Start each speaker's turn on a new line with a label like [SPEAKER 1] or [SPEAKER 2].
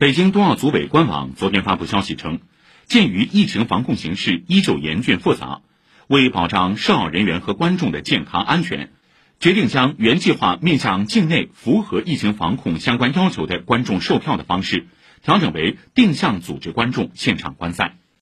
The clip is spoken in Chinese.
[SPEAKER 1] 北京冬奥组委官网昨天发布消息称鉴于疫情防控形势依旧严峻复杂为保障涉奥人员和观众的健康安全决定将原计划面向境内符合疫情防控相关要求的观众售票的方式调整为定向组织观众现场观赛。